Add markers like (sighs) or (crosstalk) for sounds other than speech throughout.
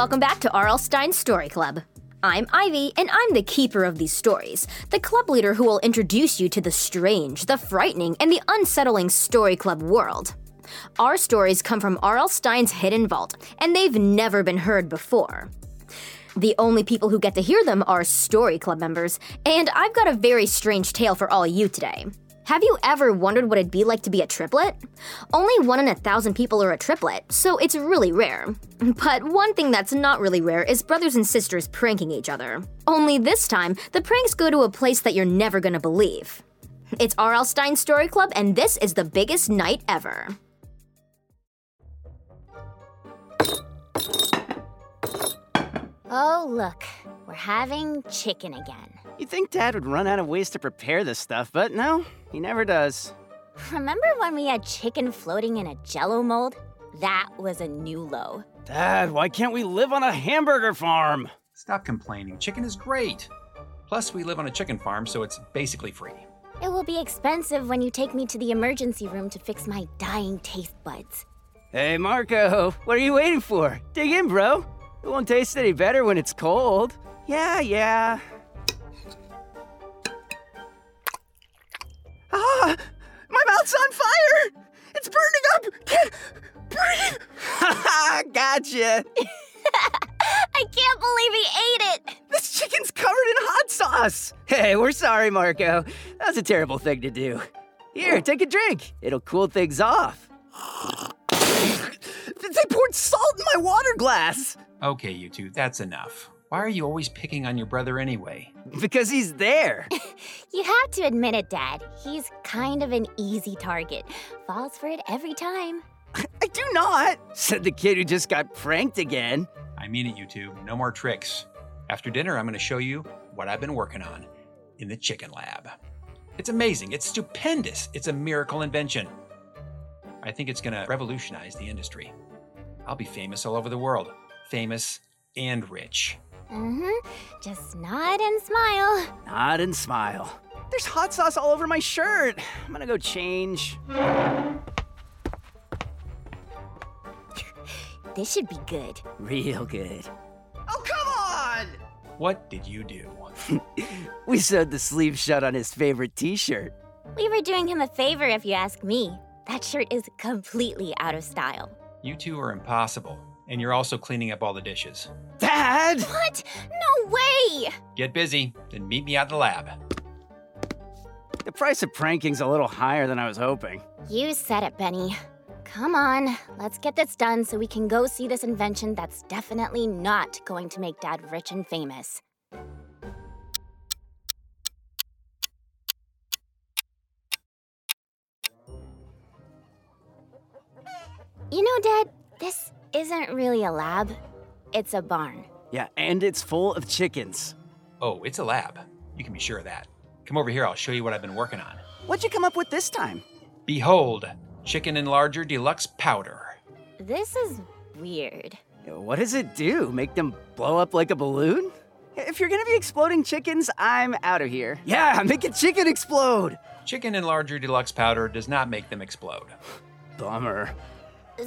Welcome back to R.L. Stine's Story Club. I'm Ivy, and I'm the keeper of these stories, the club leader who will introduce you to the strange, the frightening, and the unsettling Story Club world. Our stories come from R.L. Stine's hidden vault, and they've never been heard before. The only people who get to hear them are Story Club members, and I've got a very strange tale for all you today. Have you ever wondered what it'd be like to be a triplet? Only one in a thousand people are a triplet, so it's really rare. (laughs) But one thing that's not really rare is brothers and sisters pranking each other. Only this time, the pranks go to a place that you're never gonna believe. (laughs) It's R.L. Stine Story Club, and this is the biggest night ever. Oh, look, we're having chicken again. You'd think Dad would run out of ways to prepare this stuff, but no, he never does. Remember when we had chicken floating in a jello mold? That was a new low. Dad, why can't we live on a hamburger farm? Stop complaining. Chicken is great. Plus, we live on a chicken farm, so it's basically free. It will be expensive when you take me to the emergency room to fix my dying taste buds. Hey, Marco, what are you waiting for? Dig in, bro. It won't taste any better when it's cold. Yeah, yeah. Can't breathe! Ha (laughs) Gotcha! (laughs) I can't believe he ate it! This chicken's covered in hot sauce! Hey, we're sorry, Marco. That's a terrible thing to do. Here, take a drink. It'll cool things off. they poured salt in my water glass! Okay, you two, that's enough. Why are you always picking on your brother anyway? Because he's there. (laughs) You have to admit it, Dad. He's kind of an easy target. Falls for it every time. (laughs) I do not, said the kid who just got pranked again. I mean it, you two. No more tricks. After dinner, I'm going to show you what I've been working on in the chicken lab. It's amazing. It's stupendous. It's a miracle invention. I think it's going to revolutionize the industry. I'll be famous all over the world. Famous and rich. Mm-hmm. Just nod and smile. Nod and smile. There's hot sauce all over my shirt. I'm gonna go change. (laughs) This should be good. Real good. Oh, come on! What did you do? (laughs) we sewed the sleeve shut on his favorite t shirt. We were doing him a favor, if you ask me. That shirt is completely out of style. You two are impossible, and you're also cleaning up all the dishes. Dad! What? No way! Get busy, then meet me out in the lab. The price of pranking's a little higher than I was hoping. You said it, Benny. Come on, let's get this done so we can go see this invention that's definitely not going to make Dad rich and famous. You know, Dad, this isn't really a lab, it's a barn. Yeah, and it's full of chickens. Oh, it's a lab. You can be sure of that. Come over here, I'll show you what I've been working on. What'd you come up with this time? Behold, Chicken Enlarger Deluxe Powder. This is weird. What does it do? Make them blow up like a balloon? If you're gonna be exploding chickens, I'm out of here. Yeah, (laughs) make a chicken explode! Chicken enlarger deluxe powder does not make them explode. Bummer.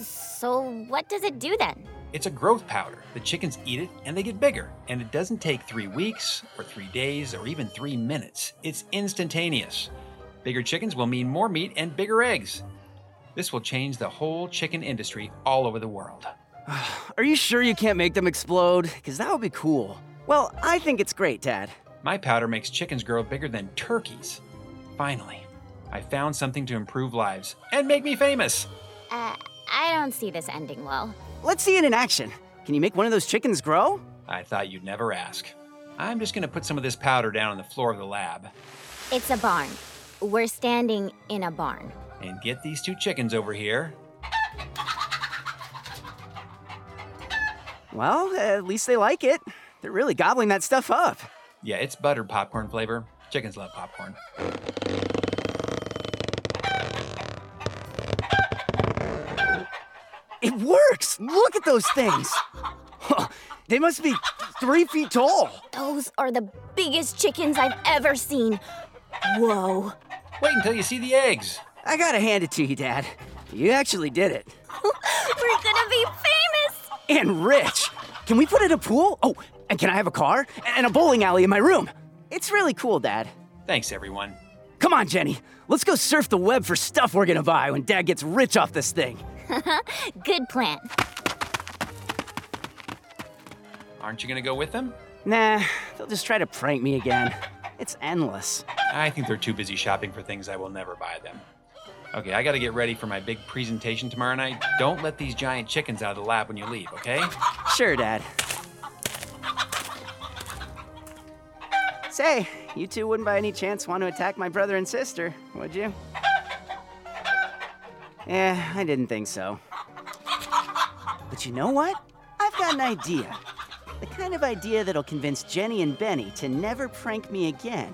So, what does it do then? It's a growth powder. The chickens eat it and they get bigger. And it doesn't take three weeks, or three days, or even three minutes. It's instantaneous. Bigger chickens will mean more meat and bigger eggs. This will change the whole chicken industry all over the world. (sighs) Are you sure you can't make them explode? Because that would be cool. Well, I think it's great, Dad. My powder makes chickens grow bigger than turkeys. Finally, I found something to improve lives and make me famous. Uh, I don't see this ending well. Let's see it in action. Can you make one of those chickens grow? I thought you'd never ask. I'm just gonna put some of this powder down on the floor of the lab It's a barn. We're standing in a barn. and get these two chickens over here. Well, at least they like it. They're really gobbling that stuff up. Yeah, it's buttered popcorn flavor. Chickens love popcorn. It works! Look at those things! They must be three feet tall. Those are the biggest chickens I've ever seen. Whoa. Wait until you see the eggs. I gotta hand it to you, Dad. You actually did it. (laughs) We're gonna be famous! And rich. Can we put in a pool? Oh, and can I have a car? And a bowling alley in my room? It's really cool, Dad. Thanks, everyone. Come on, Jenny. Let's go surf the web for stuff we're gonna buy when Dad gets rich off this thing. (laughs) Good plan. Aren't you gonna go with them? Nah, they'll just try to prank me again. It's endless. I think they're too busy shopping for things I will never buy them. Okay, I gotta get ready for my big presentation tomorrow night. Don't let these giant chickens out of the lab when you leave, okay? Sure, Dad. Say, you two wouldn't by any chance want to attack my brother and sister, would you? Yeah, I didn't think so. But you know what? I've got an idea. The kind of idea that'll convince Jenny and Benny to never prank me again.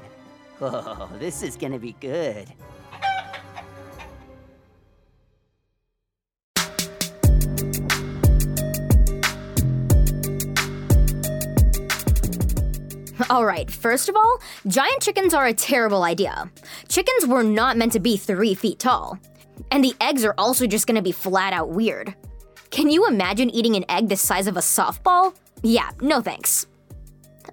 Oh, this is gonna be good. All right, first of all, giant chickens are a terrible idea. Chickens were not meant to be three feet tall. And the eggs are also just gonna be flat out weird. Can you imagine eating an egg the size of a softball? Yeah, no thanks.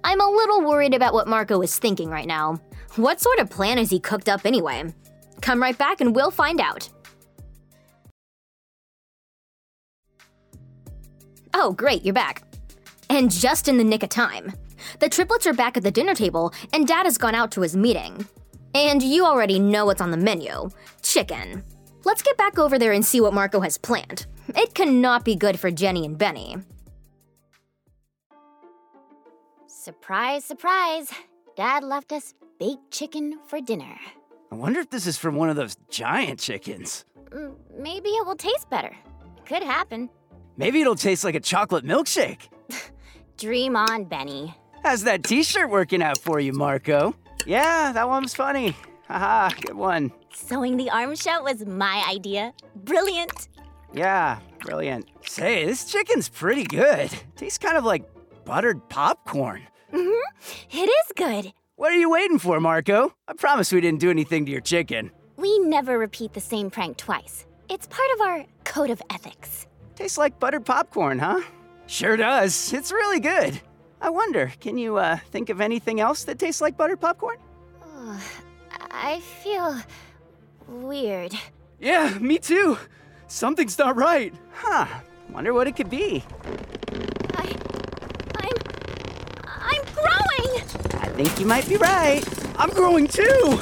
I'm a little worried about what Marco is thinking right now. What sort of plan is he cooked up anyway? Come right back and we'll find out. Oh, great, you're back. And just in the nick of time. The triplets are back at the dinner table, and Dad has gone out to his meeting. And you already know what's on the menu chicken. Let's get back over there and see what Marco has planned. It cannot be good for Jenny and Benny. Surprise, surprise. Dad left us baked chicken for dinner. I wonder if this is from one of those giant chickens. Mm, Maybe it will taste better. It Could happen. Maybe it'll taste like a chocolate milkshake. (laughs) Dream on, Benny. How's that t shirt working out for you, Marco? Yeah, that one was funny. Haha, good one. Sewing the arm shut was my idea. Brilliant. Yeah, brilliant. Say, this chicken's pretty good. Tastes kind of like buttered popcorn. Mhm. It is good. What are you waiting for, Marco? I promise we didn't do anything to your chicken. We never repeat the same prank twice. It's part of our code of ethics. Tastes like buttered popcorn, huh? Sure does. It's really good. I wonder, can you uh, think of anything else that tastes like buttered popcorn? I feel weird. Yeah, me too. Something's not right. Huh. Wonder what it could be. I, I'm, I'm growing. I think you might be right. I'm growing too.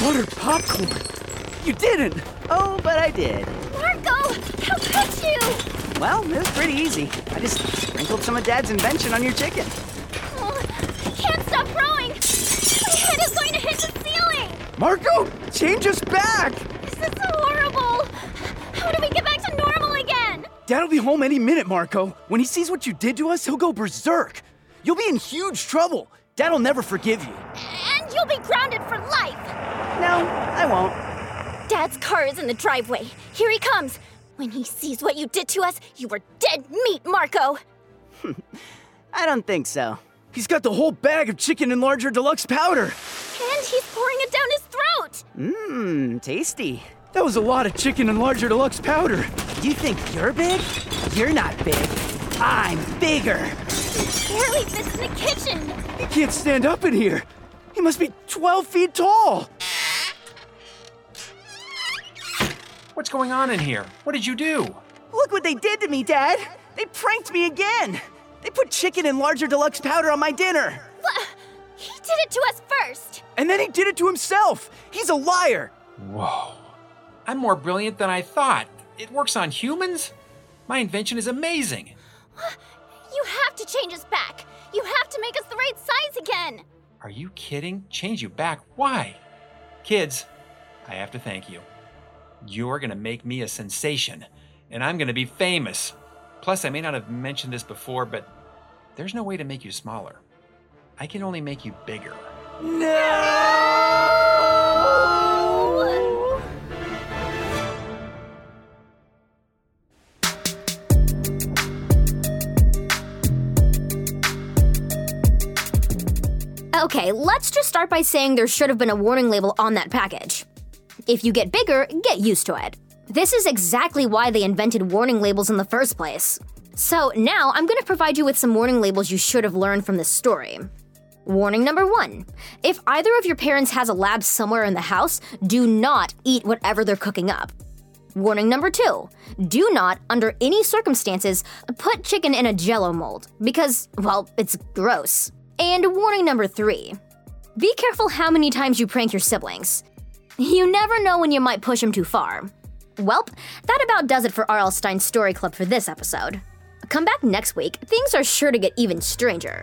Buttered popcorn. You didn't. Oh, but I did. Marco, how could you? Well, it was pretty easy. I just sprinkled some of Dad's invention on your chicken. Oh, I can't stop growing. Marco, change us back. This is horrible. How do we get back to normal again? Dad'll be home any minute, Marco. When he sees what you did to us, he'll go berserk. You'll be in huge trouble. Dad'll never forgive you. And you'll be grounded for life. No, I won't. Dad's car is in the driveway. Here he comes. When he sees what you did to us, you are dead meat, Marco! (laughs) I don't think so. He's got the whole bag of chicken enlarger deluxe powder. And he's pouring it down his throat! Mmm, tasty. That was a lot of chicken enlarger deluxe powder. You think you're big? You're not big. I'm bigger. Barely fits in the kitchen! He can't stand up in here. He must be 12 feet tall. What's going on in here? What did you do? Look what they did to me, Dad. They pranked me again. They put chicken enlarger deluxe powder on my dinner. What? He did it to us first! And then he did it to himself. He's a liar. Whoa. I'm more brilliant than I thought. It works on humans? My invention is amazing. (sighs) You have to change us back! You have to make us the right size again! Are you kidding? Change you back? Why? Kids, I have to thank you. You're gonna make me a sensation, and I'm gonna be famous. Plus, I may not have mentioned this before, but there's no way to make you smaller. I can only make you bigger. No! Okay, let's just start by saying there should have been a warning label on that package. If you get bigger, get used to it. This is exactly why they invented warning labels in the first place. So now I'm going to provide you with some warning labels you should have learned from this story. Warning number one If either of your parents has a lab somewhere in the house, do not eat whatever they're cooking up. Warning number two Do not, under any circumstances, put chicken in a jello mold because, well, it's gross. And warning number three Be careful how many times you prank your siblings. You never know when you might push them too far. Welp, that about does it for R.L. Stine's Story Club for this episode. Come back next week, things are sure to get even stranger.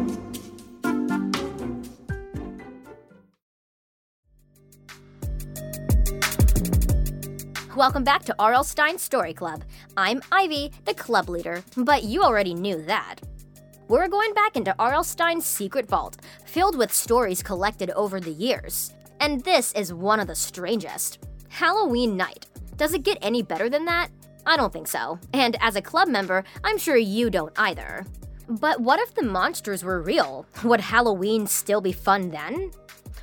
Welcome back to R.L. Stine Story Club. I'm Ivy, the club leader, but you already knew that. We're going back into R.L. Stine's secret vault, filled with stories collected over the years. And this is one of the strangest Halloween night. Does it get any better than that? I don't think so. And as a club member, I'm sure you don't either. But what if the monsters were real? Would Halloween still be fun then?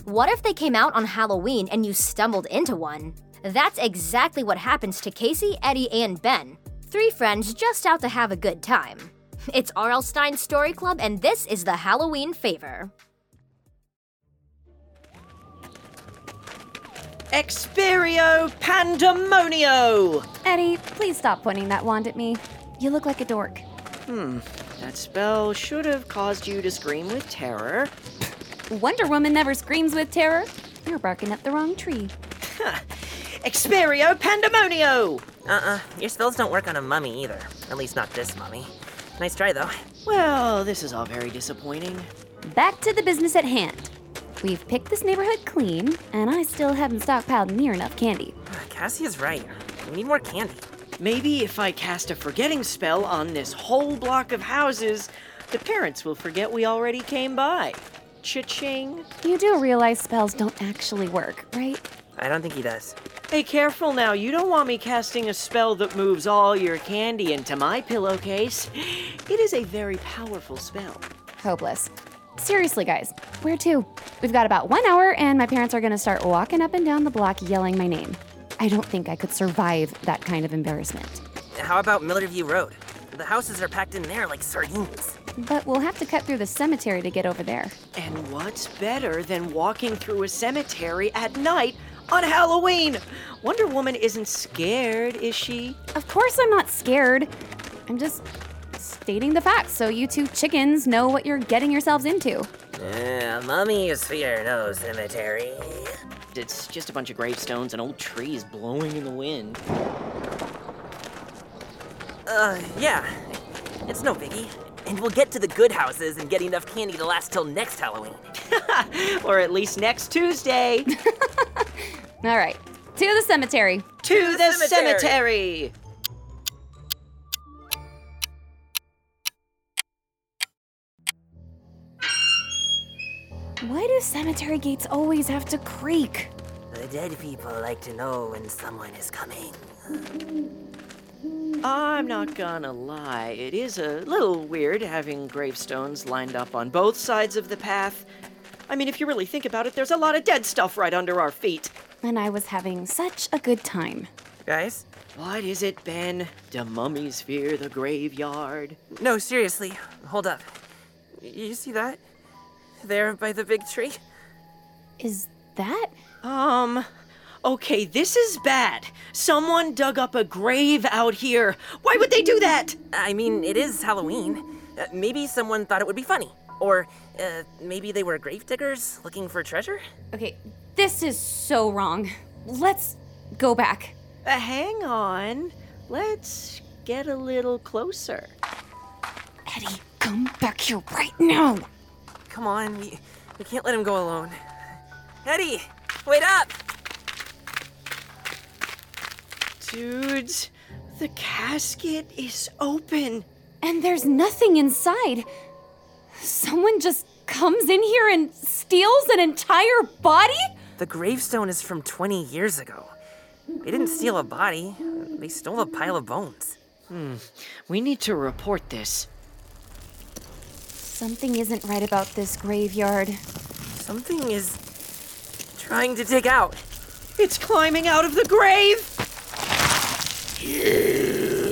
What if they came out on Halloween and you stumbled into one? That's exactly what happens to Casey, Eddie, and Ben. Three friends just out to have a good time. It's R.L. Stine Story Club, and this is the Halloween Favor. Experio Pandemonio! Eddie, please stop pointing that wand at me. You look like a dork. Hmm, that spell should have caused you to scream with terror. Wonder Woman never screams with terror. You're barking up the wrong tree. (laughs) Experio Pandemonio! Uh-uh, your spells don't work on a mummy either. At least not this mummy. Nice try, though. Well, this is all very disappointing. Back to the business at hand. We've picked this neighborhood clean, and I still haven't stockpiled near enough candy. Cassie is right. We need more candy. Maybe if I cast a forgetting spell on this whole block of houses, the parents will forget we already came by. Cha-ching. You do realize spells don't actually work, right? I don't think he does. Hey, careful now. You don't want me casting a spell that moves all your candy into my pillowcase. It is a very powerful spell. Hopeless. Seriously, guys, where to? We've got about one hour, and my parents are gonna start walking up and down the block yelling my name. I don't think I could survive that kind of embarrassment. How about Millerview Road? The houses are packed in there like sardines. But we'll have to cut through the cemetery to get over there. And what's better than walking through a cemetery at night on Halloween? Wonder Woman isn't scared, is she? Of course, I'm not scared. I'm just stating the facts so you two chickens know what you're getting yourselves into. Yeah, mummies fear no cemetery. It's just a bunch of gravestones and old trees blowing in the wind. Uh, yeah. It's no biggie. And we'll get to the good houses and get enough candy to last till next Halloween. (laughs) or at least next Tuesday. (laughs) All right, to the cemetery. To the cemetery. Why do cemetery gates always have to creak? The dead people like to know when someone is coming. I'm not gonna lie, it is a little weird having gravestones lined up on both sides of the path. I mean, if you really think about it, there's a lot of dead stuff right under our feet. And I was having such a good time. Guys? What is it, Ben? Do mummies fear the graveyard? No, seriously. Hold up. You see that? There by the big tree? Is that? Um, okay, this is bad. Someone dug up a grave out here. Why would they do that? I mean, it is Halloween. Uh, maybe someone thought it would be funny. Or uh, maybe they were grave diggers looking for treasure? Okay, this is so wrong. Let's go back. Uh, hang on. Let's get a little closer. Eddie, come back here right now. Come on, we, we can't let him go alone. Eddie, wait up! Dudes, the casket is open. And there's nothing inside. Someone just comes in here and steals an entire body? The gravestone is from 20 years ago. They didn't steal a body, they stole a pile of bones. Hmm. We need to report this. Something isn't right about this graveyard. Something is trying to dig out. It's climbing out of the grave! (laughs)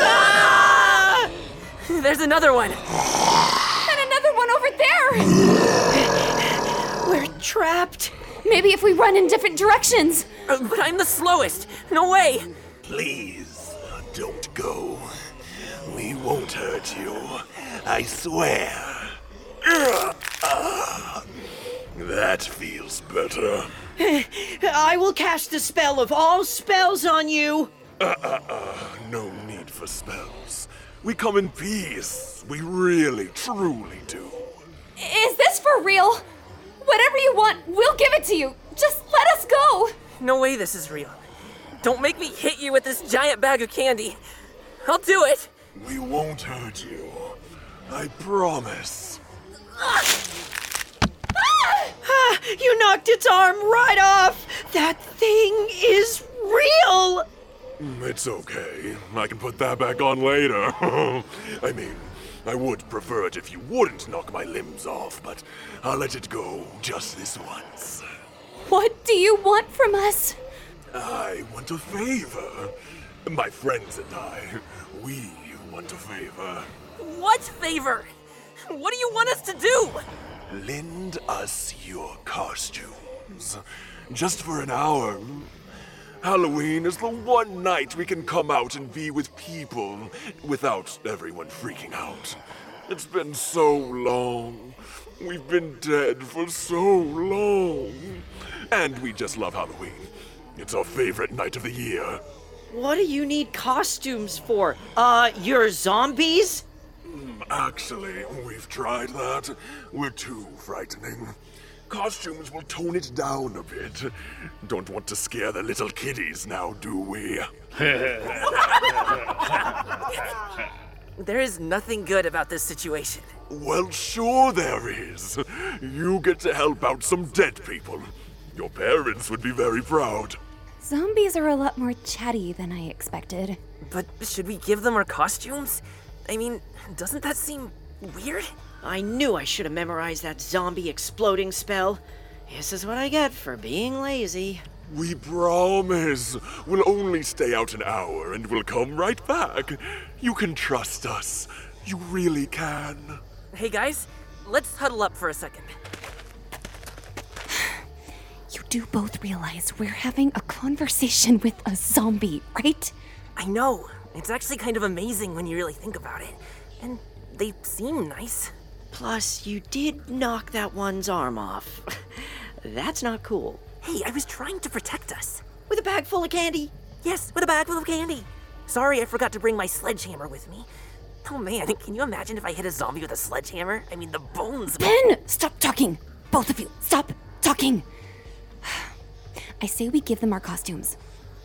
Ah! (laughs) There's another one. And another one over there! We're trapped. Maybe if we run in different directions. Uh, but I'm the slowest. No way. Please, don't go. We won't hurt you. I swear. That feels better. (laughs) I will cast a spell of all spells on you. Uh, uh, uh, no need for spells. We come in peace. We really, truly do. Is this for real? Whatever you want, we'll give it to you. Just let us go. No way this is real. Don't make me hit you with this giant bag of candy. I'll do it. We won't hurt you. I promise. Ah, you knocked its arm right off! That thing is real! Mm, it's okay. I can put that back on later. (laughs) I mean, I would prefer it if you wouldn't knock my limbs off, but I'll let it go just this once. What do you want from us? I want a favor. My friends and I, we want a favor. What favor? What do you want us to do? Lend us your costumes. Just for an hour. Halloween is the one night we can come out and be with people without everyone freaking out. It's been so long. We've been dead for so long. And we just love Halloween. It's our favorite night of the year. What do you need costumes for? Uh, you're zombies? Actually, we've tried that. We're too frightening. Costumes will tone it down a bit. Don't want to scare the little kiddies now, do we? there is nothing good about this situation. Well, sure there is. You get to help out some dead people. Your parents would be very proud. Zombies are a lot more chatty than I expected. But should we give them our costumes? I mean, doesn't that seem weird? I knew I should have memorized that zombie exploding spell. This is what I get for being lazy. We promise. We'll only stay out an hour and we'll come right back. You can trust us. You really can. Hey guys, let's huddle up for a second. (sighs) You do both realize we're having a conversation with a zombie, right? I know. It's actually kind of amazing when you really think about it. And they seem nice. Plus, you did knock that one's arm off. (laughs) That's not cool. Hey, I was trying to protect us. With a bag full of candy? Yes, with a bag full of candy. Sorry, I forgot to bring my sledgehammer with me. Oh man, (laughs) can you imagine if I hit a zombie with a sledgehammer? I mean, the bones. Ben! Stop talking! Both of you, stop talking! (sighs) I say we give them our costumes.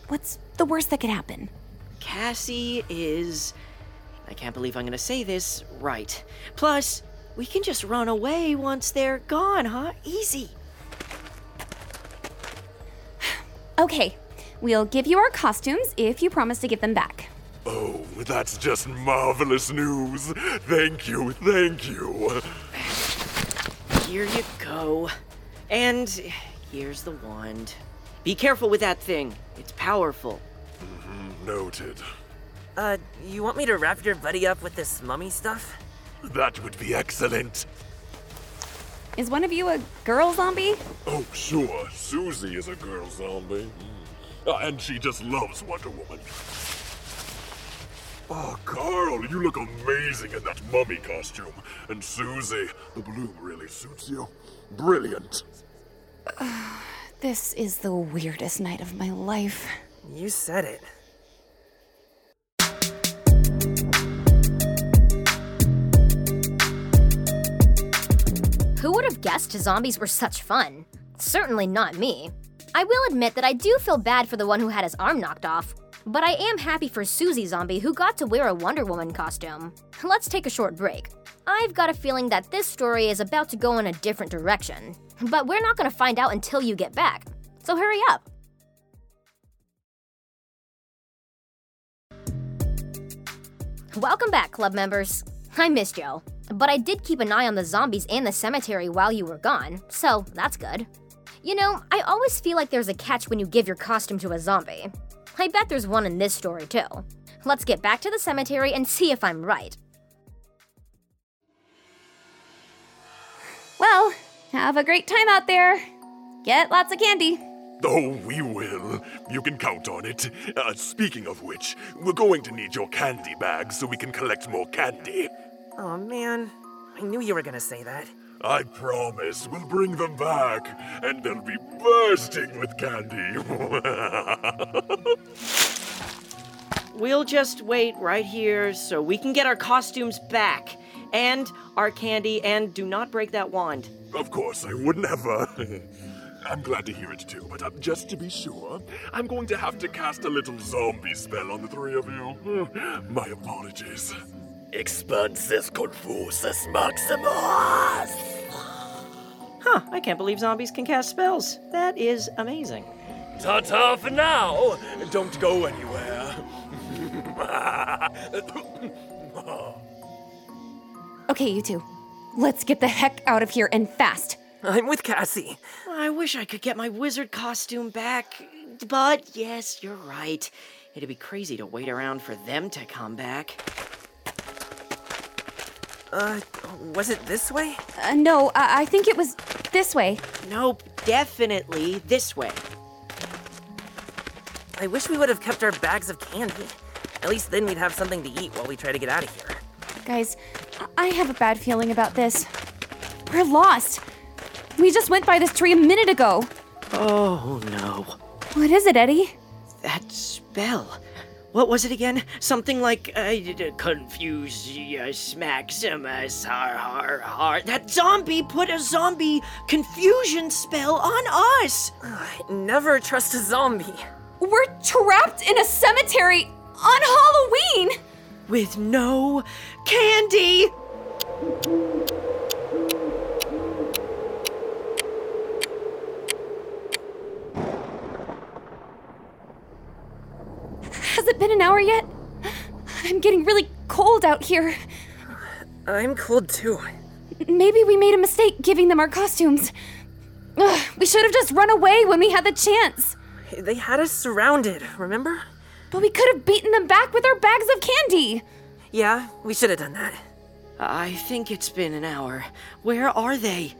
What's the worst that could happen? Cassie is. I can't believe I'm gonna say this right. Plus, we can just run away once they're gone, huh? Easy. (sighs) Okay, we'll give you our costumes if you promise to give them back. Oh, that's just marvelous news. Thank you, thank you. Here you go. And here's the wand. Be careful with that thing. It's powerful. Mm-hmm, noted. Uh, you want me to wrap your buddy up with this mummy stuff? That would be excellent. Is one of you a girl zombie? Oh, sure. Susie is a girl zombie. Mm. Uh, and she just loves Wonder Woman. Oh, Carl, you look amazing in that mummy costume. And Susie, the bloom really suits you. Brilliant. (sighs) this is the weirdest night of my life. You said it. Who would have guessed zombies were such fun? Certainly not me. I will admit that I do feel bad for the one who had his arm knocked off, but I am happy for Susie Zombie who got to wear a Wonder Woman costume. Let's take a short break. I've got a feeling that this story is about to go in a different direction, but we're not going to find out until you get back. So hurry up. Welcome back, club members. I missed Joe. But I did keep an eye on the zombies and the cemetery while you were gone, so that's good. You know, I always feel like there's a catch when you give your costume to a zombie. I bet there's one in this story too. Let's get back to the cemetery and see if I'm right. Well, have a great time out there. Get lots of candy. Oh, we will. You can count on it. Uh, speaking of which, we're going to need your candy bags so we can collect more candy. Oh man, I knew you were gonna say that. I promise we'll bring them back, and they'll be bursting with candy. (laughs) we'll just wait right here so we can get our costumes back, and our candy, and do not break that wand. Of course, I would never. (laughs) I'm glad to hear it too, but uh, just to be sure, I'm going to have to cast a little zombie spell on the three of you. (laughs) My apologies. Expansis confusus maximus! Huh, I can't believe zombies can cast spells. That is amazing. Ta ta for now! Don't go anywhere. okay, you two. Let's get the heck out of here and fast. I'm with Cassie. I wish I could get my wizard costume back. But yes, you're right. It'd be crazy to wait around for them to come back. Uh, was it this way? Uh, no, I-, I think it was this way. Nope, definitely this way. I wish we would have kept our bags of candy. At least then we'd have something to eat while we try to get out of here. Guys, I have a bad feeling about this. We're lost. We just went by this tree a minute ago. Oh no. What is it, Eddie? That spell. What was it again? Something like uh, Confucius Maximus har har har. That zombie put a zombie confusion spell on us. I Never trust a zombie. We're trapped in a cemetery on Halloween with no candy. Has it been an hour yet? I'm getting really cold out here. I'm cold too. Maybe we made a mistake giving them our costumes. Ugh, we should have just run away when we had the chance. They had us surrounded, remember? But we could have beaten them back with our bags of candy. Yeah, we should have done that. I think it's been an hour. Where are they?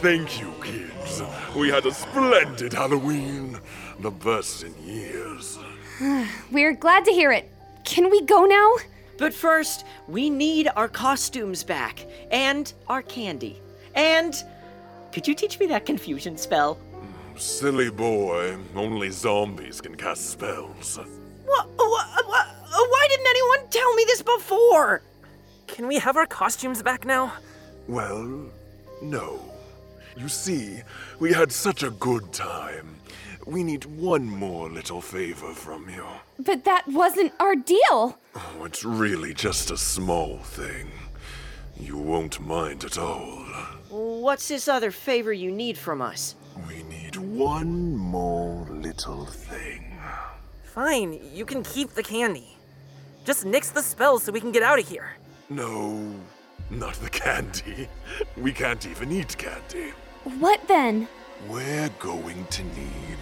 Thank you, kids. We had a splendid Halloween. The best in years. (sighs) We're glad to hear it. Can we go now? But first, we need our costumes back. And our candy. And. Could you teach me that confusion spell? Silly boy, only zombies can cast spells. What, what, what, why didn't anyone tell me this before? Can we have our costumes back now? Well, no. You see, we had such a good time. We need one more little favor from you. But that wasn't our deal. Oh, it's really just a small thing. You won't mind at all. What's this other favor you need from us? We need one more little thing. Fine, you can keep the candy. Just nix the spells so we can get out of here. No, not the candy. We can't even eat candy. What then? We're going to need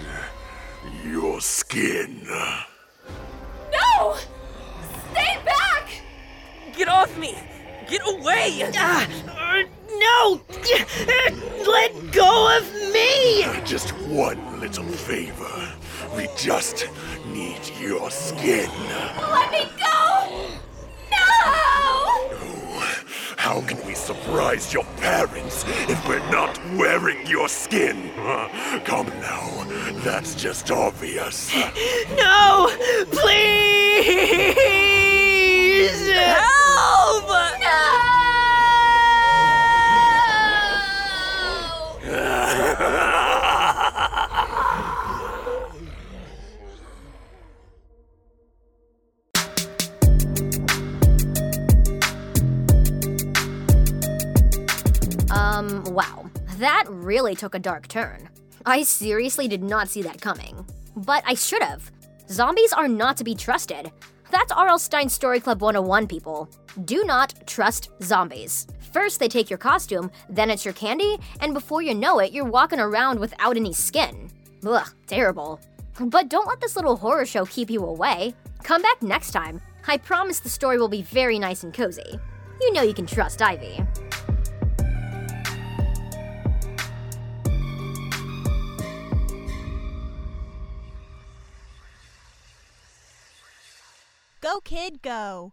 your skin. No! Stay back! Get off me! Get away! Uh, no! Let go of me! Just one little favor. We just need your skin. Let me go! No! How can we surprise your parents if we're not wearing your skin? (laughs) Come now, that's just obvious. (gasps) No! Please! Help! Um, wow. That really took a dark turn. I seriously did not see that coming. But I should have. Zombies are not to be trusted. That's R.L. Stine's Story Club 101, people. Do not trust zombies. First, they take your costume, then it's your candy, and before you know it, you're walking around without any skin. Ugh, terrible. But don't let this little horror show keep you away. Come back next time. I promise the story will be very nice and cozy. You know you can trust Ivy. Go, kid, go.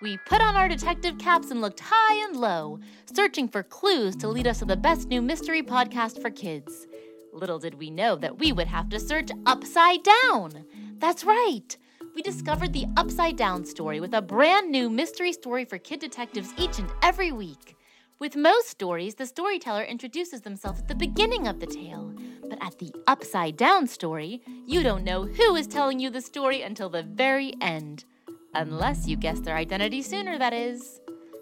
We put on our detective caps and looked high and low, searching for clues to lead us to the best new mystery podcast for kids. Little did we know that we would have to search upside down. That's right. We discovered the Upside Down story with a brand new mystery story for kid detectives each and every week. With most stories, the storyteller introduces themselves at the beginning of the tale. But at the Upside Down story, you don't know who is telling you the story until the very end. Unless you guess their identity sooner, that is.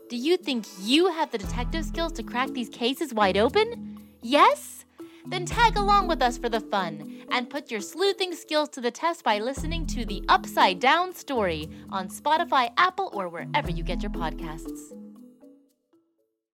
Do you think you have the detective skills to crack these cases wide open? Yes? Then tag along with us for the fun and put your sleuthing skills to the test by listening to the Upside Down story on Spotify, Apple, or wherever you get your podcasts.